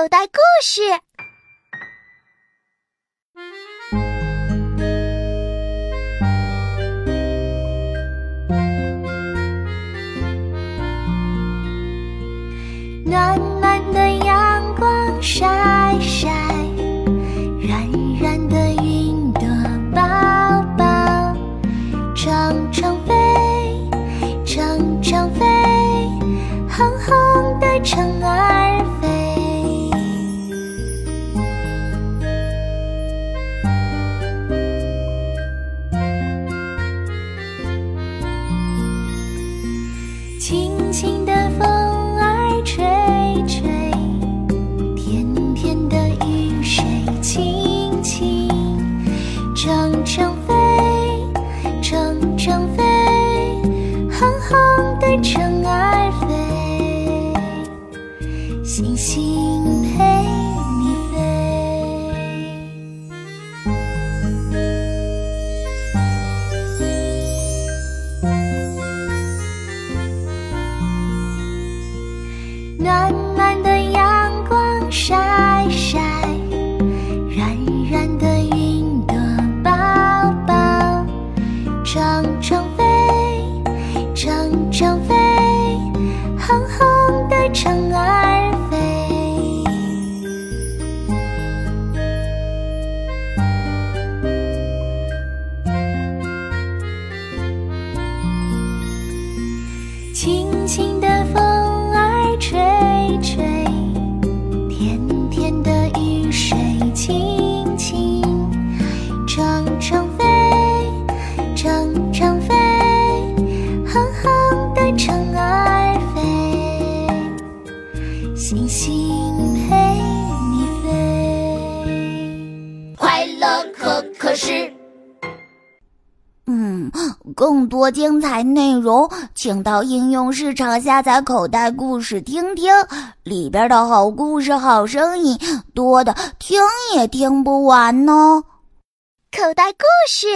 口袋故事。暖暖的阳光晒晒，软软的云朵抱抱，长轻轻的风儿吹吹，甜甜的雨水轻轻，长长飞，长长飞，红红的虫儿飞，星星陪暖暖的阳光晒晒，软软的云朵抱抱，长长飞，长长飞，红红的虫儿飞。轻星星陪你飞。快乐可可是。嗯，更多精彩内容，请到应用市场下载口袋故事听听，里边的好故事、好声音多的听也听不完呢。口袋故事。